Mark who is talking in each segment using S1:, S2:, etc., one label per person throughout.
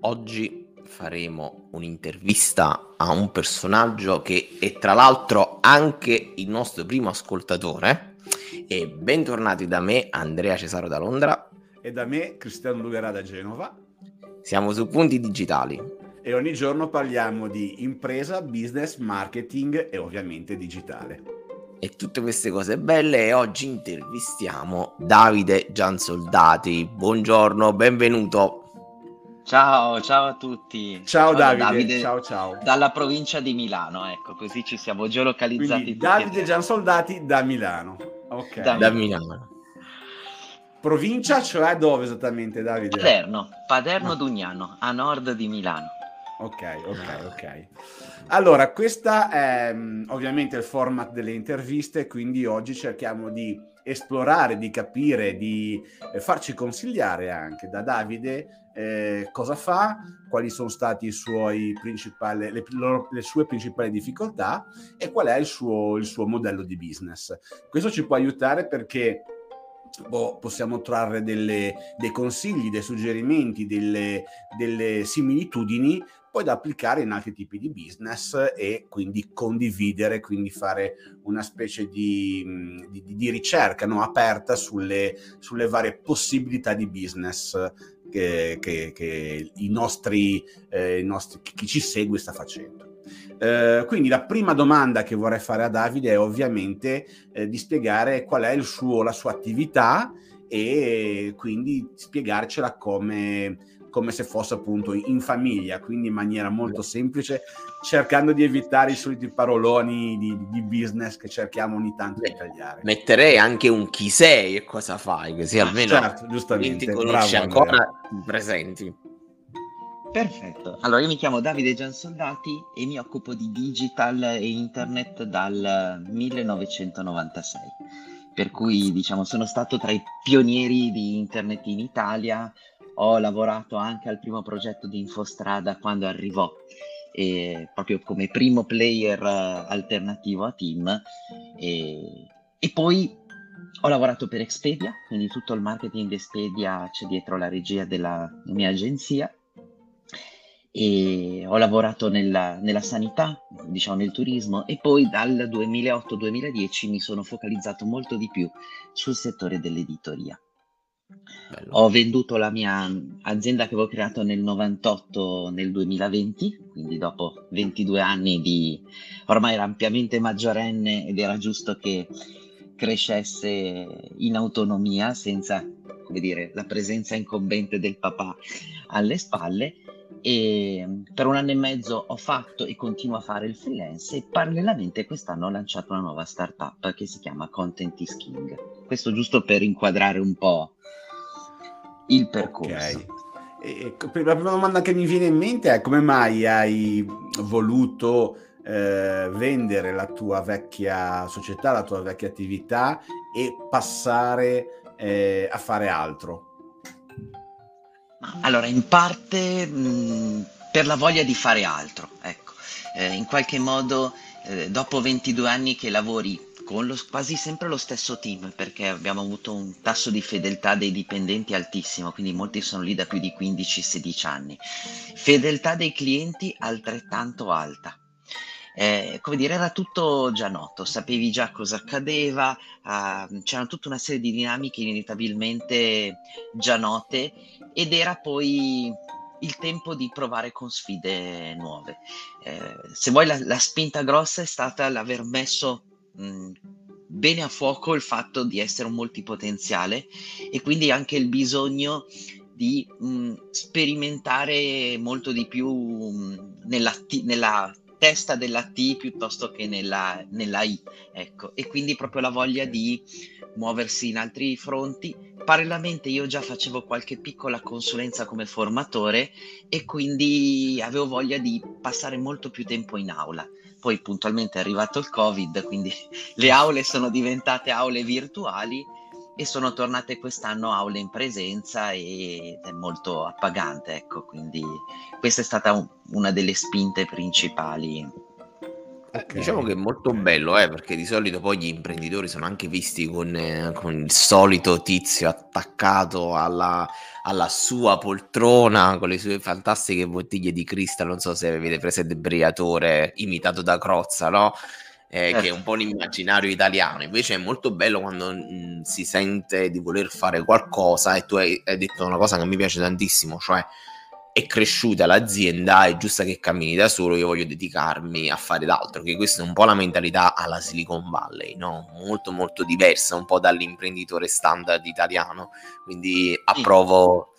S1: Oggi faremo un'intervista a un personaggio che è tra l'altro anche il nostro primo ascoltatore. E bentornati da me, Andrea Cesaro da Londra.
S2: E da me, Cristiano Lugherà da Genova.
S1: Siamo su Punti Digitali.
S2: E ogni giorno parliamo di impresa, business, marketing e ovviamente digitale.
S1: E tutte queste cose belle e oggi intervistiamo Davide Giansoldati. Buongiorno, benvenuto.
S3: Ciao, ciao a tutti.
S2: Ciao, ciao Davide. Davide, ciao ciao.
S3: Dalla provincia di Milano, ecco, così ci siamo geolocalizzati
S2: Quindi, Davide Giansoldati da Milano. Ok.
S1: Da, da Milano.
S2: Provincia, cioè dove esattamente, Davide?
S3: Paderno, Paderno Dugnano, a nord di Milano.
S2: Ok, ok, ok. Allora, questa è mm, ovviamente il format delle interviste, quindi oggi cerchiamo di esplorare, di capire, di eh, farci consigliare anche da Davide eh, cosa fa, quali sono suoi principali, le, le, sue principali difficoltà e qual è il suo, il suo modello di business. Questo ci può aiutare perché boh, possiamo trarre delle, dei consigli, dei suggerimenti, delle, delle similitudini poi da applicare in altri tipi di business e quindi condividere, quindi fare una specie di, di, di ricerca no? aperta sulle, sulle, varie possibilità di business che, che, i nostri, eh, i nostri, chi ci segue sta facendo. Eh, quindi la prima domanda che vorrei fare a Davide è ovviamente eh, di spiegare qual è suo, la sua attività e quindi spiegarcela come, come se fosse appunto in famiglia, quindi in maniera molto semplice, cercando di evitare i soliti paroloni di, di business che cerchiamo ogni tanto di tagliare.
S1: Metterei anche un chi sei e cosa fai, così ah, almeno
S2: certo, giustamente.
S1: ti conosci Bravo, ancora i presenti.
S3: Perfetto, allora io mi chiamo Davide Giansoldati e mi occupo di digital e internet dal 1996 per cui diciamo sono stato tra i pionieri di internet in Italia, ho lavorato anche al primo progetto di Infostrada quando arrivò, eh, proprio come primo player uh, alternativo a Team. E, e poi ho lavorato per Expedia, quindi tutto il marketing di Expedia c'è dietro la regia della mia agenzia. E ho lavorato nella, nella sanità, diciamo nel turismo, e poi dal 2008-2010 mi sono focalizzato molto di più sul settore dell'editoria. Bello. Ho venduto la mia azienda che avevo creato nel 98 nel 2020, quindi dopo 22 anni di ormai era ampiamente maggiorenne ed era giusto che crescesse in autonomia senza come dire, la presenza incombente del papà alle spalle e per un anno e mezzo ho fatto e continuo a fare il freelance e parallelamente quest'anno ho lanciato una nuova startup che si chiama Content is King. Questo giusto per inquadrare un po' il percorso. Okay.
S2: E, la prima domanda che mi viene in mente è come mai hai voluto eh, vendere la tua vecchia società, la tua vecchia attività e passare eh, a fare altro?
S3: Allora, in parte mh, per la voglia di fare altro, ecco. Eh, in qualche modo, eh, dopo 22 anni che lavori con lo, quasi sempre lo stesso team perché abbiamo avuto un tasso di fedeltà dei dipendenti altissimo, quindi molti sono lì da più di 15-16 anni. Fedeltà dei clienti altrettanto alta. Eh, come dire, era tutto già noto, sapevi già cosa accadeva, uh, c'erano tutta una serie di dinamiche inevitabilmente già note ed era poi il tempo di provare con sfide nuove. Eh, se vuoi la, la, spinta grossa è stata l'aver messo mh, bene a fuoco il fatto di essere un multipotenziale e quindi anche il bisogno di mh, sperimentare molto di più mh, nella, t- nella, testa della T piuttosto che nella, nella I, ecco, e quindi proprio la voglia di muoversi in altri fronti. Parallelamente io già facevo qualche piccola consulenza come formatore e quindi avevo voglia di passare molto più tempo in aula poi puntualmente è arrivato il Covid, quindi le aule sono diventate aule virtuali e sono tornate quest'anno aule in presenza ed è molto appagante, ecco, quindi questa è stata un, una delle spinte principali
S1: Eh, okay. Diciamo che è molto bello, eh, perché di solito poi gli imprenditori sono anche visti con, eh, con il solito tizio attaccato alla, alla, sua poltrona con le sue fantastiche bottiglie di cristal. Non so se avete presente Briatore imitato da Crozza, no? Eh, certo. Che è un po' l'immaginario italiano. Invece è molto bello quando mh, mm, si sente di voler fare qualcosa e tu hai, hai detto una cosa che mi piace tantissimo, cioè è cresciuta l'azienda, è giusta che cammini da solo, io voglio dedicarmi a fare d'altro, che questa è un po' la mentalità alla Silicon Valley, no? molto molto diversa un po' dall'imprenditore standard italiano, quindi approvo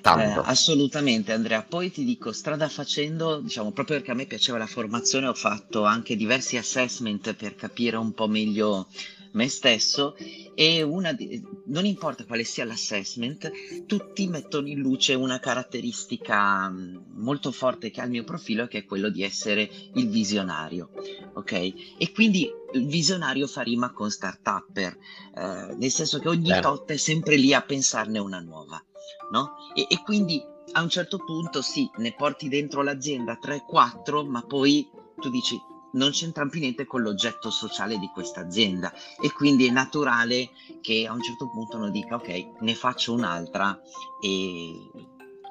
S1: tanto.
S3: Eh, assolutamente Andrea, poi ti dico, strada facendo, diciamo proprio perché a me piaceva la formazione, ho fatto anche diversi assessment per capire un po' meglio me stesso e una di, non importa quale sia l'assessment, tutti mettono in luce una caratteristica mm, molto forte che ha il mio profilo che è quello di essere il visionario, ok? E quindi il visionario fa rima con startupper, eh, nel senso che ogni Beh. tot è sempre lì a pensarne una nuova, no? E, e quindi a un certo punto sì, ne porti dentro l'azienda 3-4, ma poi tu dici non c'entra più niente con l'oggetto sociale di questa azienda e quindi è naturale che a un certo punto uno dica ok, ne faccio un'altra e,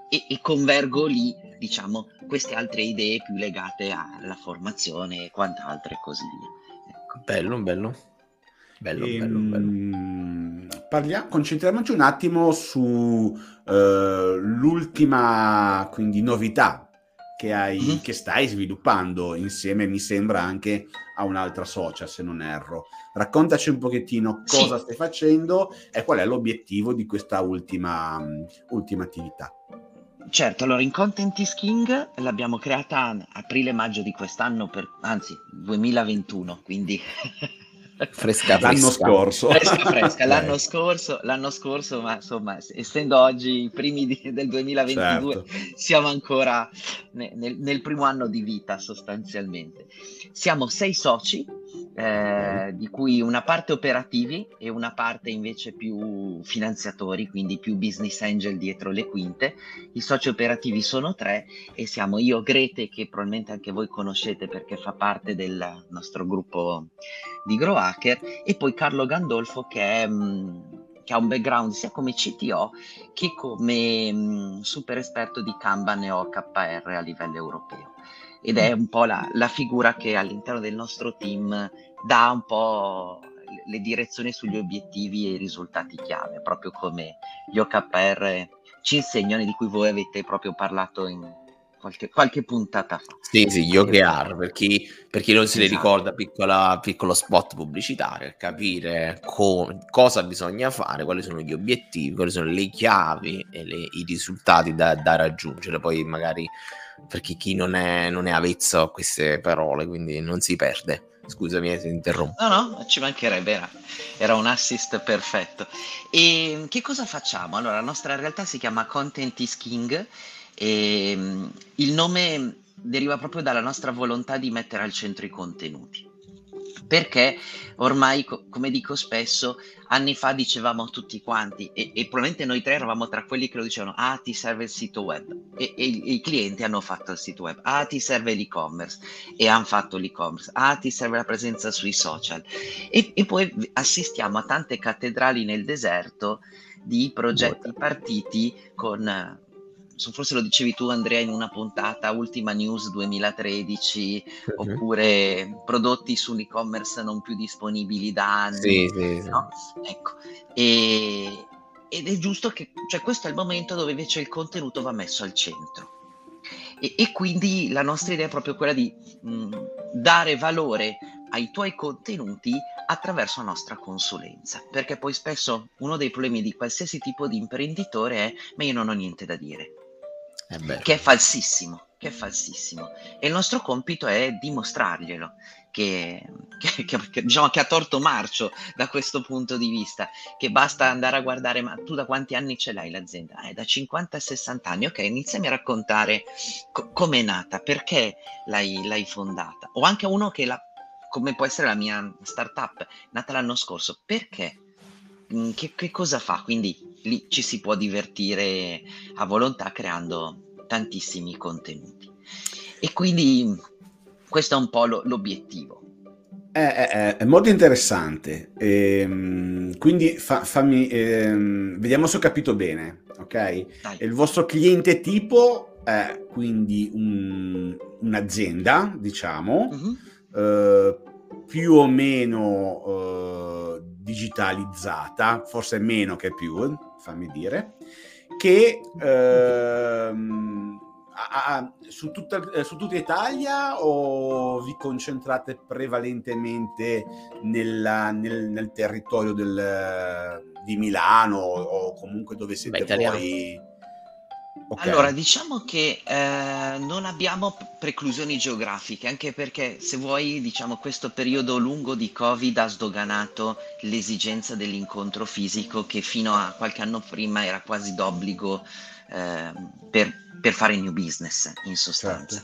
S3: e, e convergo lì, diciamo, queste altre idee più legate alla formazione e quant'altro e così via.
S1: Ecco. Bello, bello. Bello, e, bello,
S2: bello. Parliamo, concentriamoci un attimo sull'ultima quindi novità che, hai, mm-hmm. che stai sviluppando insieme, mi sembra, anche a un'altra social, se non erro. Raccontaci un pochettino cosa sì. stai facendo e qual è l'obiettivo di questa ultima, um, ultima attività.
S3: Certo, allora in Content is King l'abbiamo creata aprile-maggio di quest'anno, per, anzi 2021, quindi
S1: fresca,
S2: fresca. L'anno scorso.
S3: Fresca, fresca. L'anno, scorso, l'anno scorso, ma insomma, essendo oggi i primi di, del 2022, certo. siamo ancora ne, nel, nel, primo anno di vita sostanzialmente. Siamo sei soci, eh, di cui una parte operativi e una parte invece più finanziatori, quindi più business angel dietro le quinte. I soci operativi sono tre e siamo io, Grete, che probabilmente anche voi conoscete perché fa parte del nostro gruppo di Grow Hacker, e poi Carlo Gandolfo che è... Mh, mm, che ha un background sia come CTO che come mh, mm, super esperto di Kanban e OKR a livello europeo. Ed è un po' la, la figura che all'interno del nostro team dà un po' le direzioni sugli obiettivi e i risultati chiave, proprio come gli OKR ci insegnano e di cui voi avete proprio parlato in qualche, qualche puntata fa.
S1: Sì, sì, gli OKR, per chi, per chi non se esatto. ne ricorda, piccola, piccolo spot pubblicitario, capire co- cosa bisogna fare, quali sono gli obiettivi, quali sono le chiavi e le, i risultati da, da raggiungere, poi magari perché chi non è, non è avezzo a queste parole, quindi non si perde. Scusami se interrompo.
S3: No, no, ci mancherebbe, era, era, un assist perfetto. E che cosa facciamo? Allora, la nostra realtà si chiama Content is King e il nome deriva proprio dalla nostra volontà di mettere al centro i contenuti perché ormai, co- come dico spesso, anni fa dicevamo tutti quanti, e, e, probabilmente noi tre eravamo tra quelli che lo dicevano, ah ti serve il sito web, e, e, i, i clienti hanno fatto il sito web, ah ti serve l'e-commerce, e hanno fatto l'e-commerce, ah ti serve la presenza sui social, e, e poi assistiamo a tante cattedrali nel deserto di progetti partiti con forse lo dicevi tu Andrea in una puntata, Ultima News 2013, uh-huh. oppure prodotti sull'e-commerce non più disponibili da anni. Sì, sì, sì. No? Ecco. E, ed è giusto che, cioè questo è il momento dove invece il contenuto va messo al centro. E, e quindi la nostra idea è proprio quella di mh, dare valore ai tuoi contenuti attraverso la nostra consulenza, perché poi spesso uno dei problemi di qualsiasi tipo di imprenditore è ma io non ho niente da dire che è falsissimo, che è falsissimo. E il nostro compito è dimostrarglielo, che, che, che, diciamo, che ha torto marcio da questo punto di vista, che basta andare a guardare, ma tu da quanti anni ce l'hai l'azienda? Eh, da 50-60 anni, ok, iniziami a raccontare co- come è nata, perché l'hai, l'hai fondata, o anche uno che la, come può essere la mia startup, nata l'anno scorso, perché? Mm, che, che cosa fa? Quindi lì ci si può divertire a volontà creando tantissimi contenuti. E quindi questo è un po' lo, l'obiettivo.
S2: È, è, è, molto interessante. Ehm, quindi fa, fammi, ehm, vediamo se ho capito bene. Ok? Il vostro cliente tipo è quindi un, un'azienda, diciamo, uh-huh. eh, più o meno eh, digitalizzata, forse meno che più, fammi dire, che ehm, a, a, su, tutta, eh, su, tutta, Italia o vi concentrate prevalentemente nella, nel, nel, territorio del, di Milano o comunque dove siete Beh, voi?
S3: Okay. Allora, diciamo che eh, non abbiamo preclusioni geografiche, anche perché se vuoi, diciamo, questo periodo lungo di Covid ha sdoganato l'esigenza dell'incontro fisico che fino a qualche anno prima era quasi d'obbligo eh, per, per, fare new business, in sostanza.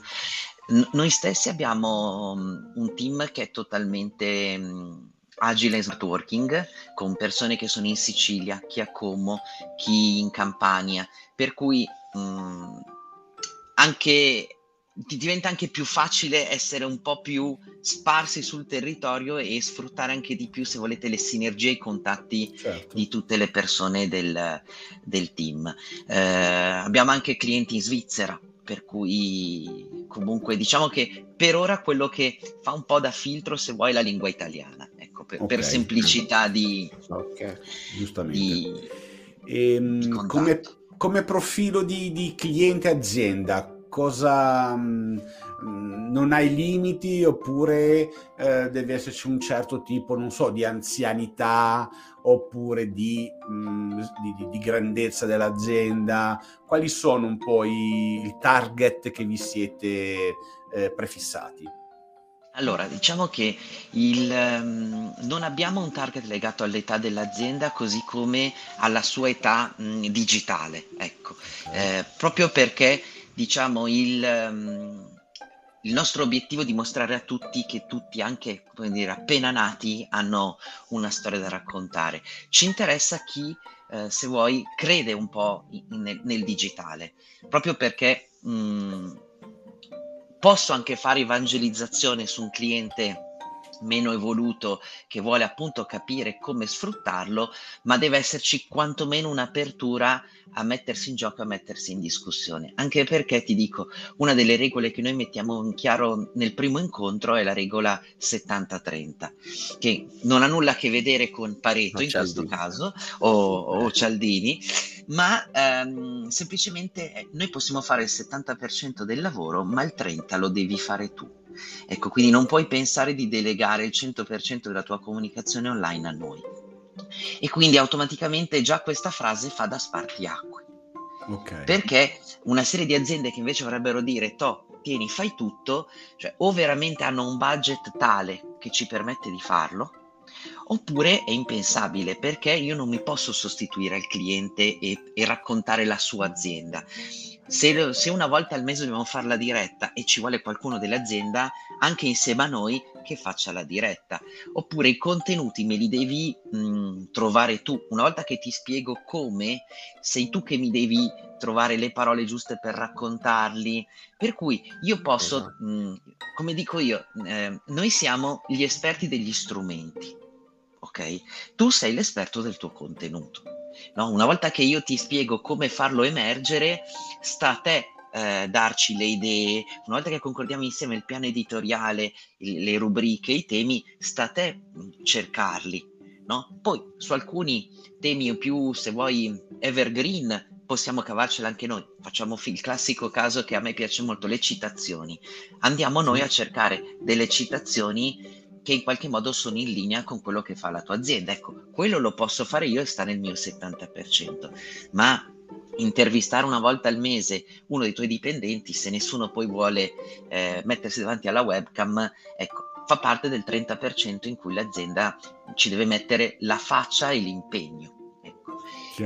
S3: Certo. Noi stessi abbiamo um, un team che è totalmente... Um, agile smart working con persone che sono in Sicilia, chi a Como, chi in Campania, per cui mh, mm, anche ti diventa anche più facile essere un po' più sparsi sul territorio e sfruttare anche di più, se volete, le sinergie e i contatti certo. di tutte le persone del, del team. Eh, abbiamo anche clienti in Svizzera, per cui comunque diciamo che per ora quello che fa un po' da filtro, se vuoi, è la lingua italiana, ecco, per, okay. per semplicità di...
S2: Okay. Giustamente. Di, e, ehm, di come come profilo di, di cliente azienda, cosa mh, mm, non hai limiti oppure eh, deve esserci un certo tipo, non so, di anzianità oppure di, mh, mm, di, di grandezza dell'azienda? Quali sono un po' i, i target che vi siete eh, prefissati?
S3: Allora, diciamo che il, um, non abbiamo un target legato all'età dell'azienda così come alla sua età mh, digitale, ecco, eh, proprio perché diciamo il, um, il, nostro obiettivo è dimostrare a tutti che tutti, anche come dire, appena nati, hanno una storia da raccontare. Ci interessa chi, eh, se vuoi, crede un po' in, nel, nel, digitale, proprio perché... Mh, posso anche fare evangelizzazione su un cliente meno evoluto che vuole appunto capire come sfruttarlo, ma deve esserci quantomeno un'apertura a mettersi in gioco, a mettersi in discussione. Anche perché ti dico, una delle regole che noi mettiamo in chiaro nel primo incontro è la regola 70-30, che non ha nulla a che vedere con Pareto in questo caso, o, o Cialdini, ma ehm, semplicemente eh, noi possiamo fare il 70% del lavoro, ma il 30% lo devi fare tu. Ecco, quindi non puoi pensare di delegare il 100% della tua comunicazione online a noi. E quindi automaticamente già questa frase fa da spartiacque. Okay. Perché una serie di aziende che invece vorrebbero dire, to, tieni, fai tutto, cioè o veramente hanno un budget tale che ci permette di farlo, oppure è impensabile perché io non mi posso sostituire al cliente e, e raccontare la sua azienda. Se, se, una volta al mese dobbiamo fare la diretta e ci vuole qualcuno dell'azienda, anche insieme a noi, che faccia la diretta. Oppure i contenuti me li devi mh, trovare tu. Una volta che ti spiego come, sei tu che mi devi trovare le parole giuste per raccontarli. Per cui io posso, esatto. mh, come dico io, eh, noi siamo gli esperti degli strumenti. Ok? Tu sei l'esperto del tuo contenuto. No? Una volta che io ti spiego come farlo emergere, sta a te eh, darci le idee, una volta che concordiamo insieme il piano editoriale, il, le rubriche, i temi, sta a te mm, cercarli. No? Poi su alcuni temi più, se vuoi, evergreen, possiamo cavarcela anche noi. Facciamo il classico caso che a me piace molto, le citazioni. Andiamo noi a cercare delle citazioni che in qualche modo sono in linea con quello che fa la tua azienda. Ecco, quello lo posso fare io e sta nel mio 70%, ma intervistare una volta al mese uno dei tuoi dipendenti, se nessuno poi vuole eh, mettersi davanti alla webcam, ecco, fa parte del 30% in cui l'azienda ci deve mettere la faccia e l'impegno. Ecco.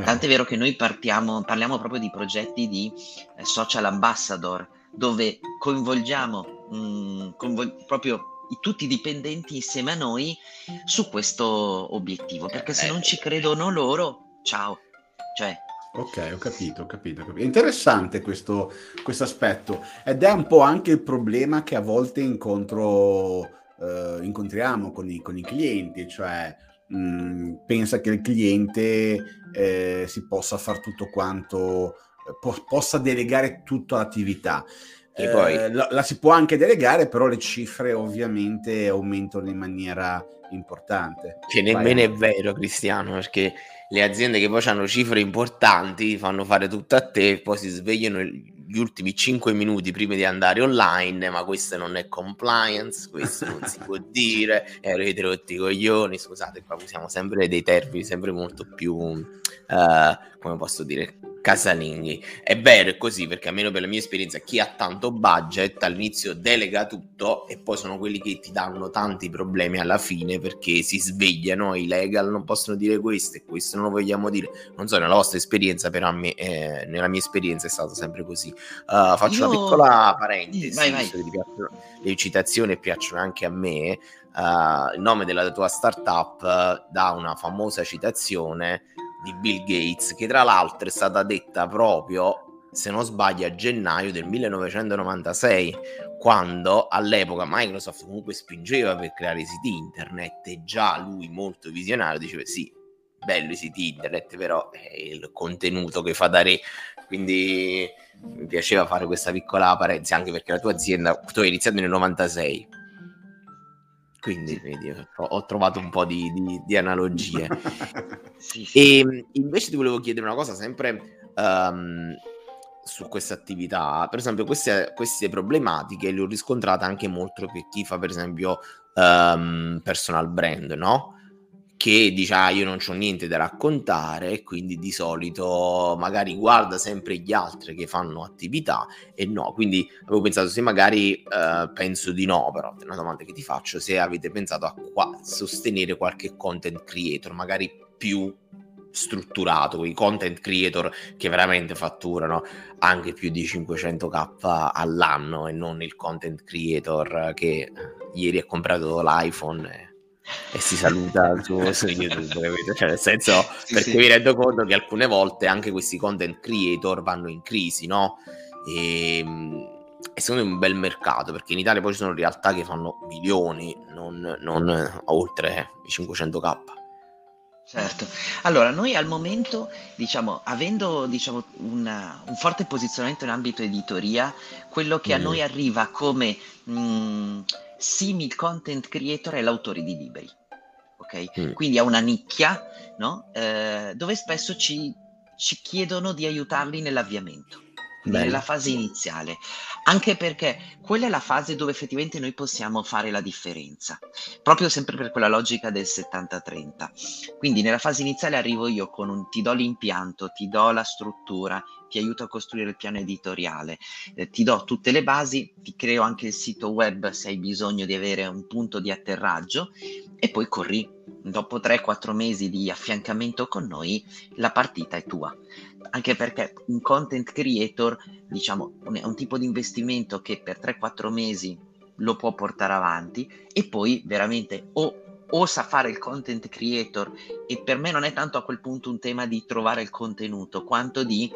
S3: Tant'è vero che noi partiamo, parliamo proprio di progetti di eh, social ambassador, dove coinvolgiamo mh, mm, coinvol- proprio tutti i dipendenti insieme a noi su questo obiettivo, perché se non ci credono loro, ciao. Cioè,
S2: Ok, ho capito, ho capito. Ho capito. È interessante questo, questo aspetto ed è un po' anche il problema che a volte incontro, eh, incontriamo con i, con i, clienti, cioè mh, mm, pensa che il cliente eh, si possa fare tutto quanto, po- possa delegare tutta l'attività. E poi... Eh, la, la, si può anche delegare, però le cifre ovviamente aumentano in maniera importante.
S1: Che nemmeno Vai. è vero, Cristiano, perché le aziende che poi hanno cifre importanti fanno fare tutto a te, poi si svegliano gli ultimi 5 minuti prima di andare online, ma questo non è compliance, questo non si può dire, e avete rotti i coglioni, scusate, qua usiamo sempre dei termini sempre molto più, uh, come posso dire, casalinghi. È vero, è così, perché almeno per la mia esperienza, chi ha tanto budget all'inizio delega tutto e poi sono quelli che ti danno tanti problemi alla fine perché si svegliano, i legal non possono dire questo e questo non lo vogliamo dire. Non so, nella vostra esperienza, però me, eh, nella mia esperienza è stato sempre così. Uh, faccio Io... una piccola parentesi, vai, vai. Le citazioni piacciono anche a me. Uh, il nome della tua startup uh, dà una famosa citazione di Bill Gates, che tra l'altro è stata detta proprio, se non sbaglio, a gennaio del 1996, quando all'epoca Microsoft comunque spingeva per creare siti internet e già lui molto visionario diceva sì, bello i siti internet, però è il contenuto che fa da re. Quindi mi piaceva fare questa piccola parentesi, anche perché la tua azienda, tu hai iniziato nel 96, quindi vedi, ho trovato un po' di, di, di analogie. sì, sì. E ehm, invece ti volevo chiedere una cosa sempre um, su questa attività. Per esempio, queste, queste, problematiche le ho riscontrate anche molto per chi fa, per esempio, um, personal brand, no? Che dice ah io non ho niente da raccontare e quindi di solito magari guarda sempre gli altri che fanno attività e no, quindi avevo pensato se magari eh, penso di no, però è una domanda che ti faccio, se avete pensato a qua, sostenere qualche content creator, magari più strutturato, quei content creator che veramente fatturano anche più di 500k all'anno e non il content creator che ieri ha comprato l'iPhone e si saluta su, su YouTube, capito? Cioè, nel senso, sì, perché sì. mi rendo conto che alcune volte anche questi content creator vanno in crisi, no? E, ehm, e secondo me è un bel mercato perché in Italia poi ci sono realtà che fanno milioni, non, non oltre i 500k.
S3: Certo, allora noi al momento, diciamo, avendo diciamo, una, un forte posizionamento in ambito editoria, quello che mm. a noi arriva come mh, mm, simil content creator è l'autore di libri, ok? Mm. Quindi ha una nicchia, no? Eh, dove spesso ci, ci chiedono di aiutarli nell'avviamento quindi nella fase iniziale, anche perché quella è la fase dove effettivamente noi possiamo fare la differenza, proprio sempre per quella logica del 70-30. Quindi nella fase iniziale arrivo io con un ti do l'impianto, ti do la struttura, ti aiuto a costruire il piano editoriale, eh, ti do tutte le basi, ti creo anche il sito web se hai bisogno di avere un punto di atterraggio e poi corri. Dopo 3-4 mesi di affiancamento con noi, la partita è tua anche perché un content creator, diciamo, è un tipo di investimento che per 3-4 mesi lo può portare avanti e poi veramente o, o sa fare il content creator e per me non è tanto a quel punto un tema di trovare il contenuto quanto di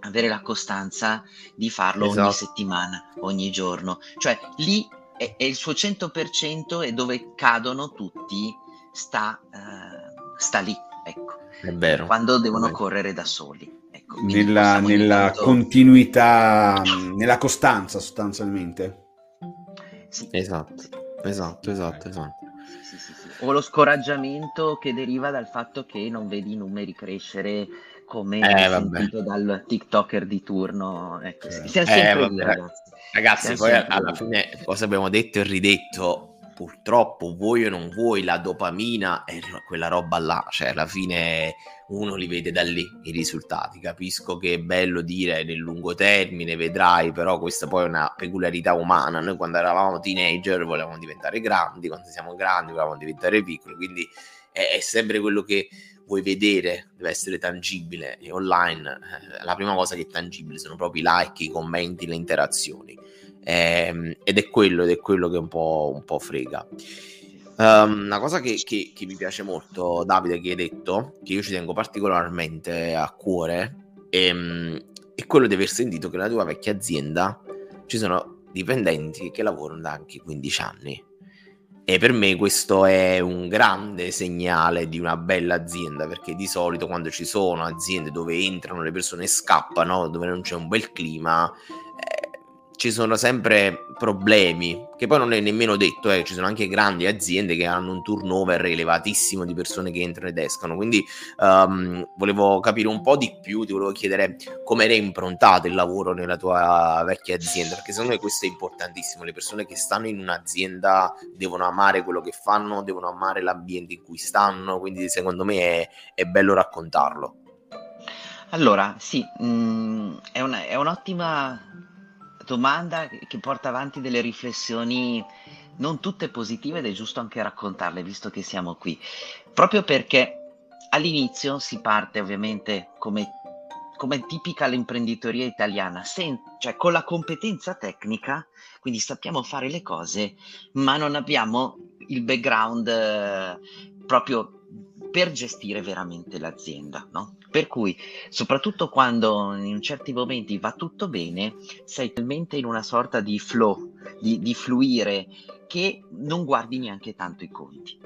S3: avere la costanza di farlo esatto. ogni settimana, ogni giorno. Cioè lì è, è, il suo 100% e dove cadono tutti sta, uh, sta lì, ecco.
S1: È vero.
S3: Quando devono correre da soli.
S2: Nella, nella continuità, nella costanza sostanzialmente.
S1: Sì. Esatto, esatto, esatto, esatto.
S3: Sì, sì, o lo scoraggiamento che deriva dal fatto che non vedi i numeri crescere come eh, sentito dal TikToker di turno. Ecco, eh. siamo sempre
S1: eh, lì, ragazzi. Ragazzi, poi alla fine cosa abbiamo detto e ridetto? Purtroppo, vuoi o non vuoi, la dopamina è quella roba là, cioè alla fine uno li vede da lì i risultati. Capisco che è bello dire nel lungo termine, vedrai, però questa poi è una peculiarità umana. Noi quando eravamo teenager volevamo diventare grandi, quando siamo grandi volevamo diventare piccoli, quindi è, è sempre quello che vuoi vedere, deve essere tangibile e online eh, la prima cosa che è tangibile sono proprio i like, i commenti, le interazioni. Eh, ed è quello, ed è quello che un po', un po frega. Um, una cosa che, che, che, mi piace molto, Davide, che hai detto, che io ci tengo particolarmente a cuore, e, ehm, è quello di aver sentito che nella tua vecchia azienda ci sono dipendenti che lavorano da anche 15 anni. E per me questo è un grande segnale di una bella azienda, perché di solito quando ci sono aziende dove entrano le persone e scappano, dove non c'è un bel clima, ci sono sempre problemi, che poi non è nemmeno detto, eh, ci sono anche grandi aziende che hanno un turnover elevatissimo di persone che entrano ed escono, quindi um, volevo capire un po' di più, ti volevo chiedere come era improntato il lavoro nella tua vecchia azienda, perché secondo me questo è importantissimo, le persone che stanno in un'azienda devono amare quello che fanno, devono amare l'ambiente in cui stanno, quindi secondo me è, è bello raccontarlo.
S3: Allora, sì, mh, mm, è, una, è un'ottima domanda che porta avanti delle riflessioni non tutte positive ed è giusto anche raccontarle visto che siamo qui. Proprio perché all'inizio si parte ovviamente come, come tipica l'imprenditoria italiana, sen- cioè con la competenza tecnica, quindi sappiamo fare le cose, ma non abbiamo il background eh, proprio per gestire veramente l'azienda, no? Per cui, soprattutto quando in certi momenti va tutto bene, sei talmente in una sorta di flow, di, di fluire, che non guardi neanche tanto i conti.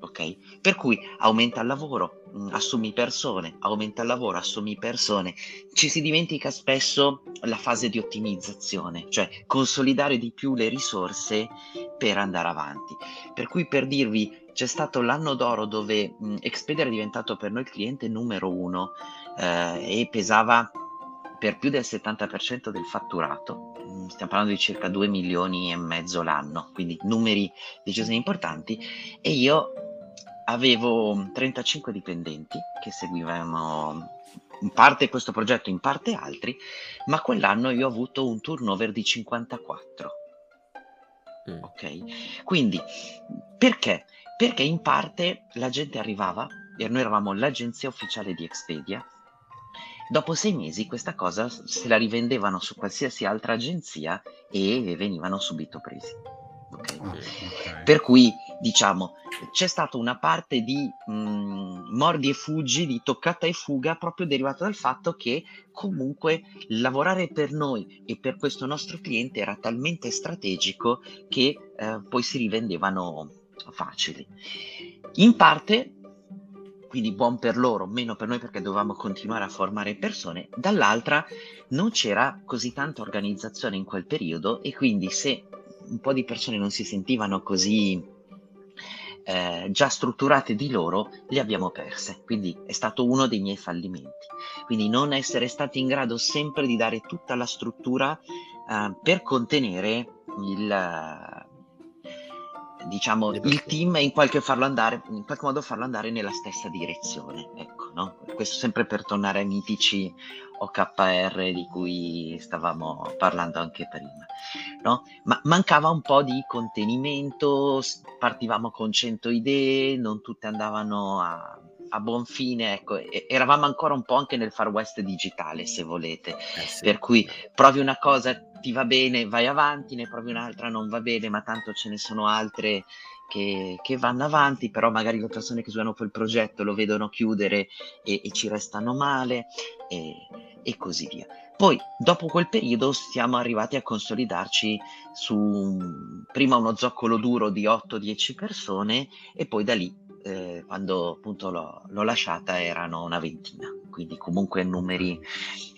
S3: Ok? Per cui aumenta il lavoro, mm, assumi persone, aumenta il lavoro, assumi persone. Ci si dimentica spesso la fase di ottimizzazione, cioè consolidare di più le risorse per andare avanti. Per cui per dirvi c'è stato l'anno d'oro dove mh, Expedia è diventato per noi il cliente numero uno eh, e pesava per più del 70% del fatturato. Stiamo parlando di circa 2 milioni e mezzo l'anno, quindi numeri decisamente importanti. E io avevo 35 dipendenti che seguivano in parte questo progetto, in parte altri, ma quell'anno io ho avuto un turnover di 54. Mm. Ok? Quindi perché? Perché in parte la gente arrivava, e noi eravamo l'agenzia ufficiale di Expedia, dopo sei mesi questa cosa se la rivendevano su qualsiasi altra agenzia e venivano subito presi. Okay? Okay. Per cui diciamo c'è stata una parte di mh, mm, mordi e fuggi, di toccata e fuga, proprio derivata dal fatto che comunque lavorare per noi e per questo nostro cliente era talmente strategico che eh, poi si rivendevano facili. In parte, quindi buon per loro, meno per noi perché dovevamo continuare a formare persone, dall'altra non c'era così tanta organizzazione in quel periodo e quindi se un po' di persone non si sentivano così eh, già strutturate di loro, le abbiamo perse. Quindi è stato uno dei miei fallimenti. Quindi non essere stati in grado sempre di dare tutta la struttura eh, per contenere il, diciamo, il team e in qualche, farlo andare, in qualche modo farlo andare nella stessa direzione. Ecco, no? Questo sempre per tornare ai mitici OKR di cui stavamo parlando anche prima. No? Ma mancava un po' di contenimento, partivamo con 100 idee, non tutte andavano a, a buon fine, ecco, eravamo ancora un po' anche nel far west digitale, se volete. Eh sì. Per cui provi una cosa, ti va bene, vai avanti, ne provi un'altra, non va bene, ma tanto ce ne sono altre che, che vanno avanti, però magari le persone che usano quel progetto lo vedono chiudere e, e ci restano male e, e così via. Poi, dopo quel periodo, siamo arrivati a consolidarci su prima uno zoccolo duro di 8-10 persone e poi da lì eh, quando appunto l'ho, l'ho, lasciata erano una ventina, quindi comunque numeri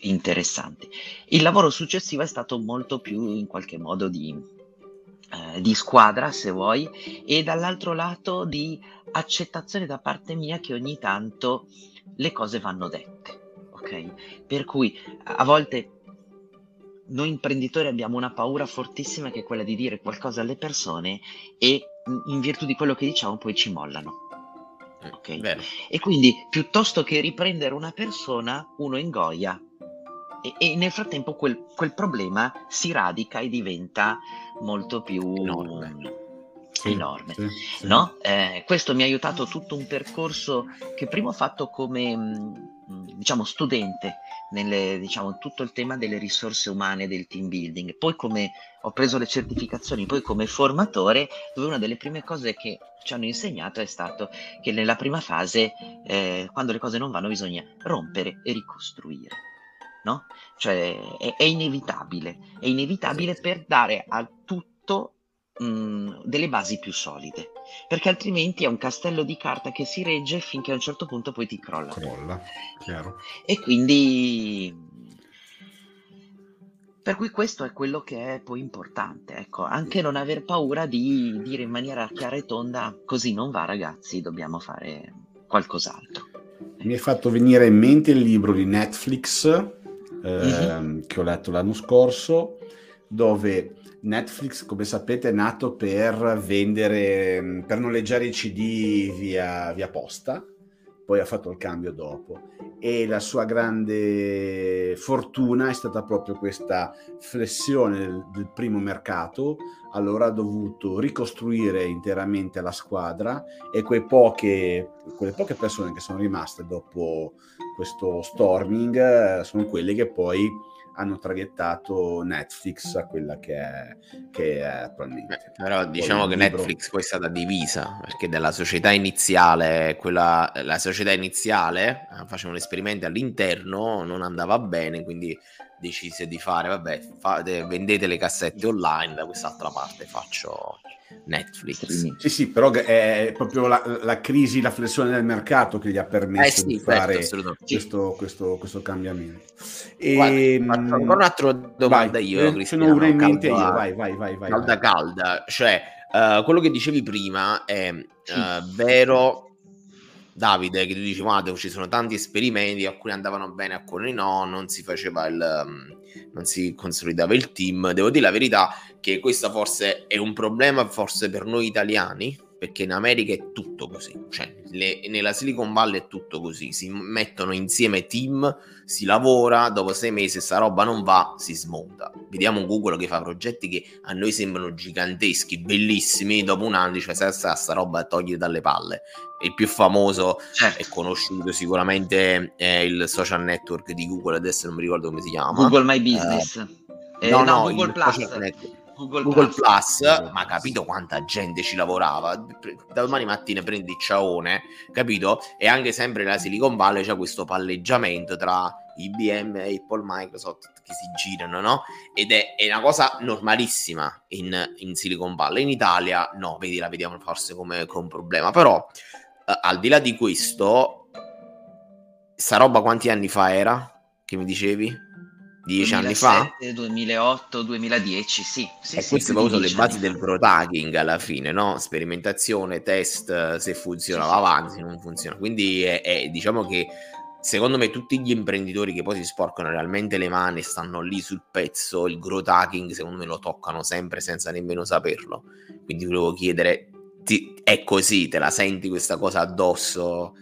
S3: interessanti. Il lavoro successivo è stato molto più in qualche modo di, eh, di squadra, se vuoi, e dall'altro lato di accettazione da parte mia che ogni tanto le cose vanno dette. Ok? Per cui a volte noi imprenditori abbiamo una paura fortissima che è quella di dire qualcosa alle persone e in virtù di quello che diciamo poi ci mollano. Ok? Vero. E quindi piuttosto che riprendere una persona, uno ingoia. E, e nel frattempo quel, quel, problema si radica e diventa molto più enorme. Sì, enorme sì, sì. No? Eh, questo mi ha aiutato tutto un percorso che prima ho fatto come mm, diciamo studente nelle, diciamo, tutto il tema delle risorse umane del team building. Poi come ho preso le certificazioni, poi come formatore, dove una delle prime cose che ci hanno insegnato è stato che nella prima fase, eh, quando le cose non vanno, bisogna rompere e ricostruire. no? Cioè è, è inevitabile, è inevitabile per dare a tutto mh, delle basi più solide, perché altrimenti è un castello di carta che si regge finché a un certo punto poi ti crolla.
S2: Crolla, chiaro.
S3: E quindi per cui questo è quello che è poi importante, ecco, anche non aver paura di dire in maniera chiara e tonda così non va ragazzi, dobbiamo fare qualcos'altro.
S2: Mi è fatto venire in mente il libro di Netflix eh, mm-hmm. che ho letto l'anno scorso, dove Netflix, come sapete, è nato per vendere, per noleggiare i CD via, via posta poi ha fatto il cambio dopo. E la sua grande fortuna è stata proprio questa flessione del, del primo mercato. Allora ha dovuto ricostruire interamente la squadra e poche, quelle poche persone che sono rimaste dopo questo storming eh, sono quelle che poi hanno traghettato Netflix a quella che è, che è attualmente.
S1: Però diciamo che libro... Netflix poi è stata divisa perché della società iniziale, quella, la società iniziale eh, facevano esperimenti all'interno, non andava bene, quindi decise di fare, vabbè, fate, vendete le cassette online, da quest'altra parte faccio Netflix.
S2: Sì, sì, però è proprio la, la, crisi, la flessione del mercato che gli ha permesso eh sì, di certo, fare questo, questo, questo, cambiamento.
S1: E, Guarda, ancora un'altra domanda vai, io, Cristiano.
S2: una in mente io, vai, vai, vai. vai
S1: calda,
S2: vai.
S1: calda. Cioè, uh, quello che dicevi prima è uh, vero... Davide, che tu dici, guarda, ci sono tanti esperimenti, alcuni andavano bene, alcuni no, non si faceva il, um, non si consolidava il team. Devo dire la verità che questo forse è un problema forse per noi italiani, perché in America è tutto così, cioè le, nella Silicon Valley è tutto così, si mettono insieme team, si lavora, dopo sei mesi sta roba non va, si smonta. Vediamo Google che fa progetti che a noi sembrano giganteschi, bellissimi, dopo un anno dice sta, sta, sta roba togli dalle palle. Il più famoso certo. è conosciuto sicuramente è il social network di Google, adesso non mi ricordo come si chiama.
S3: Google My Business.
S1: Eh, eh, no, no, Google Plus. Google, Google Plus, Plus, ma capito quanta gente ci lavorava? Da domani mattina prendi il ciaone, capito? E anche sempre la Silicon Valley c'è questo palleggiamento tra IBM, Apple, Microsoft che si girano, no? Ed è, è una cosa normalissima in, in, Silicon Valley. In Italia no, vedi, la vediamo forse come, come un problema. Però, eh, al di là di questo, sta roba quanti anni fa era? Che mi dicevi? Dieci anni fa?
S3: 2008, 2010, sì. sì
S1: e
S3: sì,
S1: queste sono le basi del growth hacking alla fine, no? Sperimentazione, test, se funziona sì, va avanti, se non funziona. Quindi è, è, diciamo che secondo me tutti gli imprenditori che poi si sporcano realmente le mani, stanno lì sul pezzo, il growth hacking secondo me lo toccano sempre senza nemmeno saperlo. Quindi volevo chiedere, ti, è così, te la senti questa cosa addosso?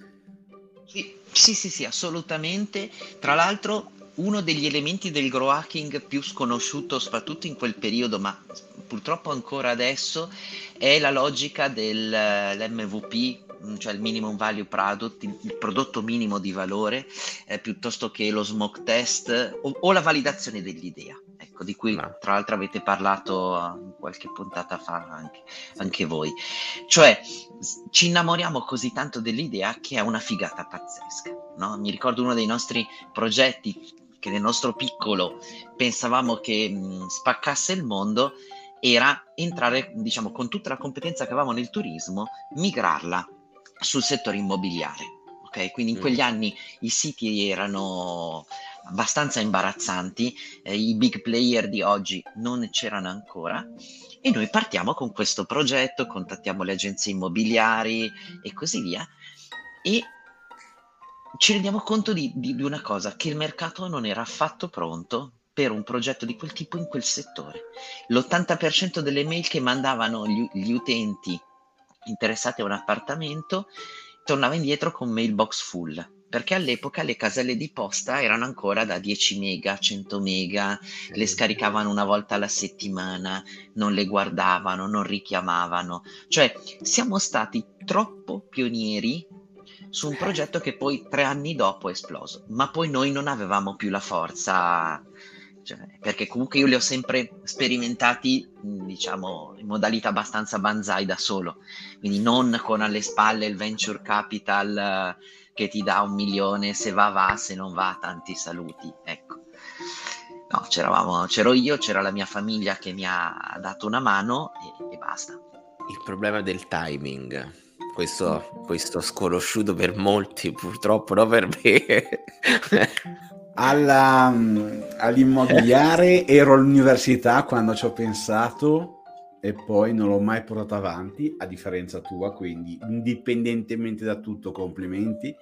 S3: Sì, sì, sì, sì assolutamente. Tra l'altro uno degli elementi del grow hacking più sconosciuto, soprattutto in quel periodo, ma purtroppo ancora adesso, è la logica dell'MVP, mm, cioè il minimum value product, il prodotto minimo di valore, eh, piuttosto che lo smoke test o, o la validazione dell'idea, ecco, di cui no. tra l'altro avete parlato qualche puntata fa anche, anche voi. Cioè, ci innamoriamo così tanto dell'idea che è una figata pazzesca. No? Mi ricordo uno dei nostri progetti che nel nostro piccolo pensavamo che mh, spaccasse il mondo era entrare, diciamo, con tutta la competenza che avevamo nel turismo, migrarla sul settore immobiliare. Okay? Quindi in mm. quegli anni i siti erano abbastanza imbarazzanti, eh, i big player di oggi non c'erano ancora e noi partiamo con questo progetto, contattiamo le agenzie immobiliari e così via e ci rendiamo conto di, di, di una cosa, che il mercato non era affatto pronto per un progetto di quel tipo in quel settore. L'80% delle mail che mandavano gli, gli utenti interessati a un appartamento tornava indietro con mailbox full perché all'epoca le caselle di posta erano ancora da 10 mega, 100 mega, le scaricavano una volta alla settimana, non le guardavano, non richiamavano. Cioè siamo stati troppo pionieri su un progetto che poi tre anni dopo è esploso, ma poi noi non avevamo più la forza, cioè, perché comunque io li ho sempre sperimentati, diciamo, in modalità abbastanza banzai da solo, quindi non con alle spalle il venture capital eh, che ti dà un milione, se va va, se non va tanti saluti, ecco. No, c'eravamo, c'ero io, c'era la mia famiglia che mi ha dato una mano e, e basta.
S1: Il problema del timing, questo, questo sconosciuto per molti, purtroppo non per me.
S2: Alla, all'immobiliare ero all'università quando ci ho pensato e poi non l'ho mai portato avanti, a differenza tua, quindi indipendentemente da tutto, complimenti.